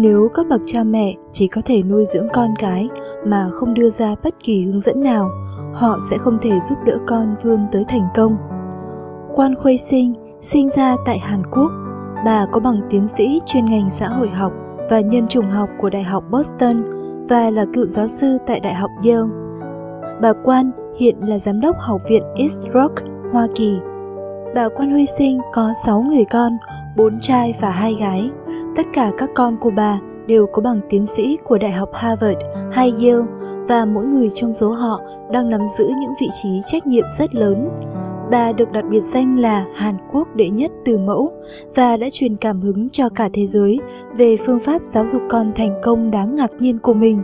Nếu các bậc cha mẹ chỉ có thể nuôi dưỡng con cái mà không đưa ra bất kỳ hướng dẫn nào, họ sẽ không thể giúp đỡ con vươn tới thành công. Quan Khuê Sinh sinh ra tại Hàn Quốc. Bà có bằng tiến sĩ chuyên ngành xã hội học và nhân chủng học của Đại học Boston và là cựu giáo sư tại Đại học Yale. Bà Quan hiện là giám đốc Học viện East Rock, Hoa Kỳ. Bà Quan Huy Sinh có 6 người con, 4 trai và hai gái. Tất cả các con của bà đều có bằng tiến sĩ của Đại học Harvard, hay Yale, và mỗi người trong số họ đang nắm giữ những vị trí trách nhiệm rất lớn. Bà được đặt biệt danh là Hàn Quốc đệ nhất từ mẫu và đã truyền cảm hứng cho cả thế giới về phương pháp giáo dục con thành công đáng ngạc nhiên của mình.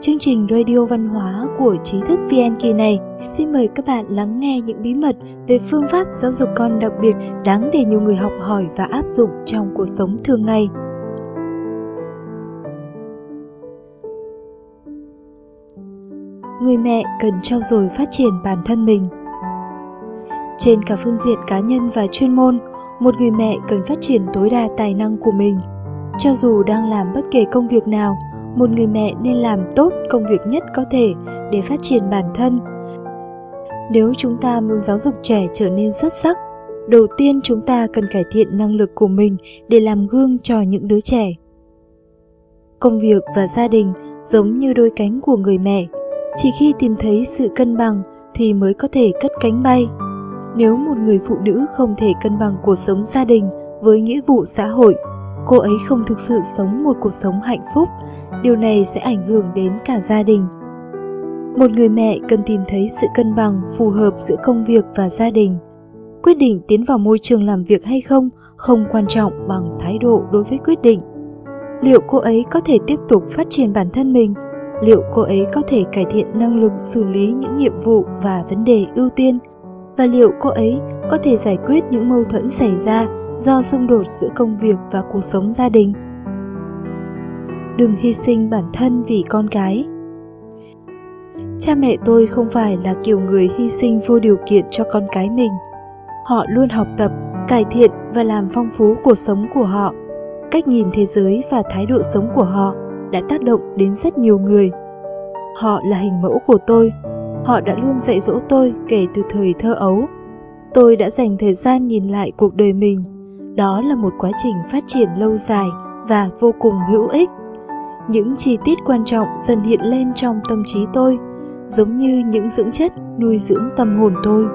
Chương trình Radio Văn hóa của trí thức VN kỳ này xin mời các bạn lắng nghe những bí mật về phương pháp giáo dục con đặc biệt đáng để nhiều người học hỏi và áp dụng trong cuộc sống thường ngày. Người mẹ cần trau dồi phát triển bản thân mình. Trên cả phương diện cá nhân và chuyên môn, một người mẹ cần phát triển tối đa tài năng của mình. Cho dù đang làm bất kể công việc nào, một người mẹ nên làm tốt công việc nhất có thể để phát triển bản thân nếu chúng ta muốn giáo dục trẻ trở nên xuất sắc đầu tiên chúng ta cần cải thiện năng lực của mình để làm gương cho những đứa trẻ công việc và gia đình giống như đôi cánh của người mẹ chỉ khi tìm thấy sự cân bằng thì mới có thể cất cánh bay. Nếu một người phụ nữ không thể cân bằng cuộc sống gia đình với nghĩa vụ xã hội, cô ấy không thực sự sống một cuộc sống hạnh phúc, điều này sẽ ảnh hưởng đến cả gia đình. Một người mẹ cần tìm thấy sự cân bằng phù hợp giữa công việc và gia đình. Quyết định tiến vào môi trường làm việc hay không không quan trọng bằng thái độ đối với quyết định. Liệu cô ấy có thể tiếp tục phát triển bản thân mình liệu cô ấy có thể cải thiện năng lực xử lý những nhiệm vụ và vấn đề ưu tiên? Và liệu cô ấy có thể giải quyết những mâu thuẫn xảy ra do xung đột giữa công việc và cuộc sống gia đình? Đừng hy sinh bản thân vì con cái. Cha mẹ tôi không phải là kiểu người hy sinh vô điều kiện cho con cái mình. Họ luôn học tập, cải thiện và làm phong phú cuộc sống của họ, cách nhìn thế giới và thái độ sống của họ đã tác động đến rất nhiều người. Họ là hình mẫu của tôi. Họ đã luôn dạy dỗ tôi kể từ thời thơ ấu. Tôi đã dành thời gian nhìn lại cuộc đời mình. Đó là một quá trình phát triển lâu dài và vô cùng hữu ích. Những chi tiết quan trọng dần hiện lên trong tâm trí tôi, giống như những dưỡng chất nuôi dưỡng tâm hồn tôi.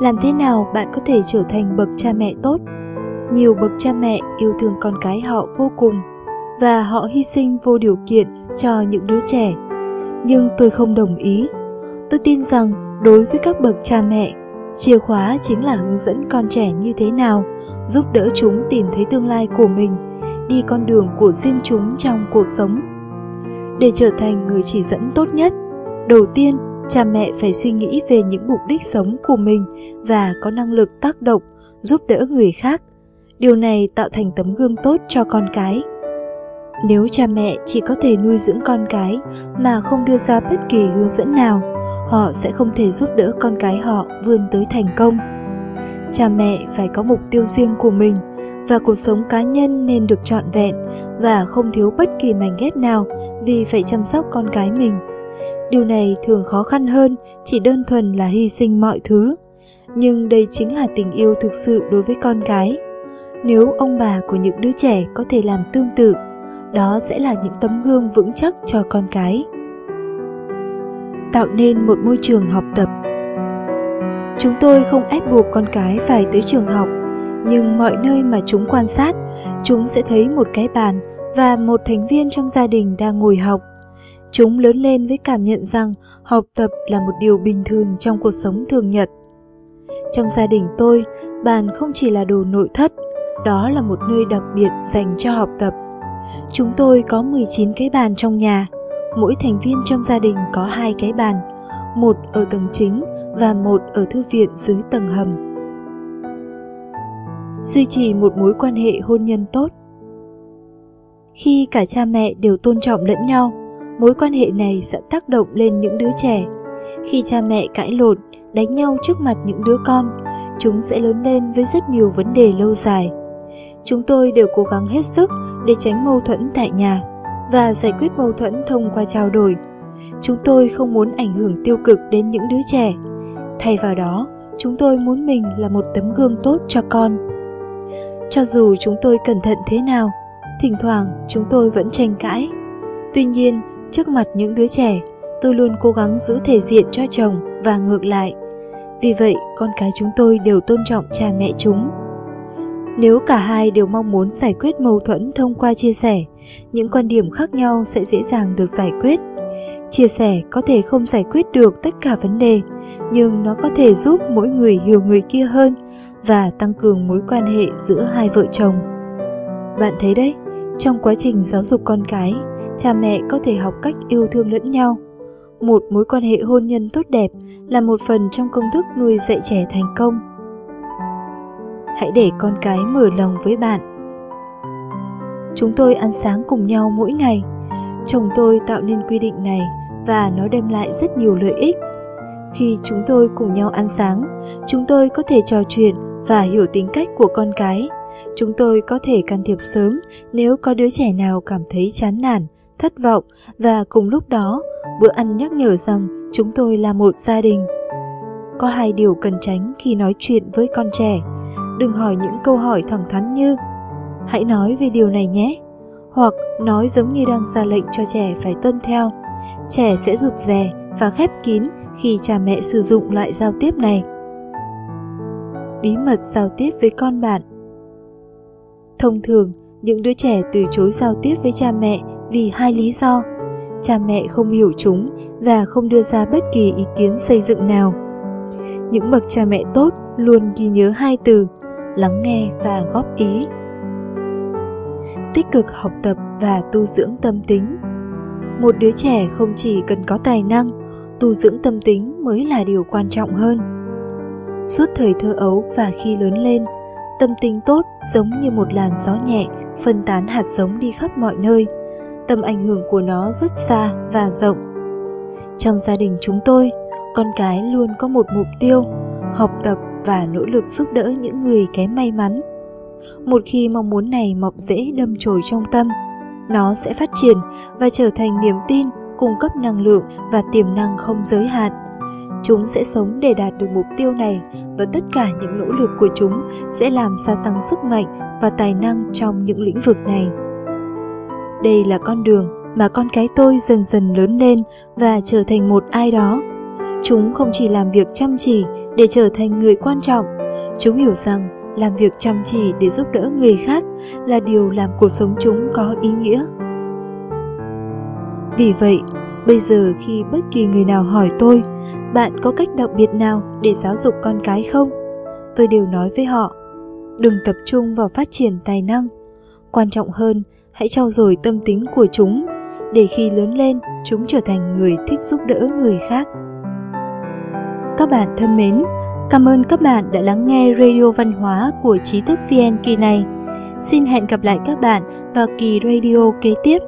Làm thế nào bạn có thể trở thành bậc cha mẹ tốt? Nhiều bậc cha mẹ yêu thương con cái họ vô cùng và họ hy sinh vô điều kiện cho những đứa trẻ. Nhưng tôi không đồng ý. Tôi tin rằng đối với các bậc cha mẹ, chìa khóa chính là hướng dẫn con trẻ như thế nào, giúp đỡ chúng tìm thấy tương lai của mình, đi con đường của riêng chúng trong cuộc sống. Để trở thành người chỉ dẫn tốt nhất, đầu tiên, cha mẹ phải suy nghĩ về những mục đích sống của mình và có năng lực tác động, giúp đỡ người khác. Điều này tạo thành tấm gương tốt cho con cái nếu cha mẹ chỉ có thể nuôi dưỡng con cái mà không đưa ra bất kỳ hướng dẫn nào, họ sẽ không thể giúp đỡ con cái họ vươn tới thành công. Cha mẹ phải có mục tiêu riêng của mình và cuộc sống cá nhân nên được trọn vẹn và không thiếu bất kỳ mảnh ghép nào vì phải chăm sóc con cái mình. Điều này thường khó khăn hơn chỉ đơn thuần là hy sinh mọi thứ, nhưng đây chính là tình yêu thực sự đối với con cái. Nếu ông bà của những đứa trẻ có thể làm tương tự đó sẽ là những tấm gương vững chắc cho con cái. Tạo nên một môi trường học tập. Chúng tôi không ép buộc con cái phải tới trường học, nhưng mọi nơi mà chúng quan sát, chúng sẽ thấy một cái bàn và một thành viên trong gia đình đang ngồi học. Chúng lớn lên với cảm nhận rằng học tập là một điều bình thường trong cuộc sống thường nhật. Trong gia đình tôi, bàn không chỉ là đồ nội thất, đó là một nơi đặc biệt dành cho học tập chúng tôi có 19 cái bàn trong nhà. Mỗi thành viên trong gia đình có hai cái bàn, một ở tầng chính và một ở thư viện dưới tầng hầm. Duy trì một mối quan hệ hôn nhân tốt. Khi cả cha mẹ đều tôn trọng lẫn nhau, mối quan hệ này sẽ tác động lên những đứa trẻ. Khi cha mẹ cãi lộn, đánh nhau trước mặt những đứa con, chúng sẽ lớn lên với rất nhiều vấn đề lâu dài. Chúng tôi đều cố gắng hết sức để tránh mâu thuẫn tại nhà và giải quyết mâu thuẫn thông qua trao đổi. Chúng tôi không muốn ảnh hưởng tiêu cực đến những đứa trẻ. Thay vào đó, chúng tôi muốn mình là một tấm gương tốt cho con. Cho dù chúng tôi cẩn thận thế nào, thỉnh thoảng chúng tôi vẫn tranh cãi. Tuy nhiên, trước mặt những đứa trẻ, tôi luôn cố gắng giữ thể diện cho chồng và ngược lại. Vì vậy, con cái chúng tôi đều tôn trọng cha mẹ chúng. Nếu cả hai đều mong muốn giải quyết mâu thuẫn thông qua chia sẻ, những quan điểm khác nhau sẽ dễ dàng được giải quyết. Chia sẻ có thể không giải quyết được tất cả vấn đề, nhưng nó có thể giúp mỗi người hiểu người kia hơn và tăng cường mối quan hệ giữa hai vợ chồng. Bạn thấy đấy, trong quá trình giáo dục con cái, cha mẹ có thể học cách yêu thương lẫn nhau. Một mối quan hệ hôn nhân tốt đẹp là một phần trong công thức nuôi dạy trẻ thành công hãy để con cái mở lòng với bạn. Chúng tôi ăn sáng cùng nhau mỗi ngày. Chồng tôi tạo nên quy định này và nó đem lại rất nhiều lợi ích. Khi chúng tôi cùng nhau ăn sáng, chúng tôi có thể trò chuyện và hiểu tính cách của con cái. Chúng tôi có thể can thiệp sớm nếu có đứa trẻ nào cảm thấy chán nản, thất vọng và cùng lúc đó, bữa ăn nhắc nhở rằng chúng tôi là một gia đình. Có hai điều cần tránh khi nói chuyện với con trẻ đừng hỏi những câu hỏi thẳng thắn như, hãy nói về điều này nhé, hoặc nói giống như đang ra lệnh cho trẻ phải tuân theo. Trẻ sẽ rụt rè và khép kín khi cha mẹ sử dụng loại giao tiếp này. Bí mật giao tiếp với con bạn. Thông thường, những đứa trẻ từ chối giao tiếp với cha mẹ vì hai lý do. Cha mẹ không hiểu chúng và không đưa ra bất kỳ ý kiến xây dựng nào. Những bậc cha mẹ tốt luôn ghi nhớ hai từ lắng nghe và góp ý. Tích cực học tập và tu dưỡng tâm tính. Một đứa trẻ không chỉ cần có tài năng, tu dưỡng tâm tính mới là điều quan trọng hơn. Suốt thời thơ ấu và khi lớn lên, tâm tính tốt giống như một làn gió nhẹ phân tán hạt giống đi khắp mọi nơi. Tầm ảnh hưởng của nó rất xa và rộng. Trong gia đình chúng tôi, con cái luôn có một mục tiêu, học tập và nỗ lực giúp đỡ những người kém may mắn. Một khi mong muốn này mọc rễ đâm chồi trong tâm, nó sẽ phát triển và trở thành niềm tin, cung cấp năng lượng và tiềm năng không giới hạn. Chúng sẽ sống để đạt được mục tiêu này và tất cả những nỗ lực của chúng sẽ làm gia tăng sức mạnh và tài năng trong những lĩnh vực này. Đây là con đường mà con cái tôi dần dần lớn lên và trở thành một ai đó. Chúng không chỉ làm việc chăm chỉ để trở thành người quan trọng. Chúng hiểu rằng làm việc chăm chỉ để giúp đỡ người khác là điều làm cuộc sống chúng có ý nghĩa. Vì vậy, bây giờ khi bất kỳ người nào hỏi tôi, bạn có cách đặc biệt nào để giáo dục con cái không? tôi đều nói với họ, đừng tập trung vào phát triển tài năng. Quan trọng hơn, hãy trau dồi tâm tính của chúng. Để khi lớn lên, chúng trở thành người thích giúp đỡ người khác các bạn thân mến, cảm ơn các bạn đã lắng nghe radio văn hóa của trí thức VN kỳ này. Xin hẹn gặp lại các bạn vào kỳ radio kế tiếp.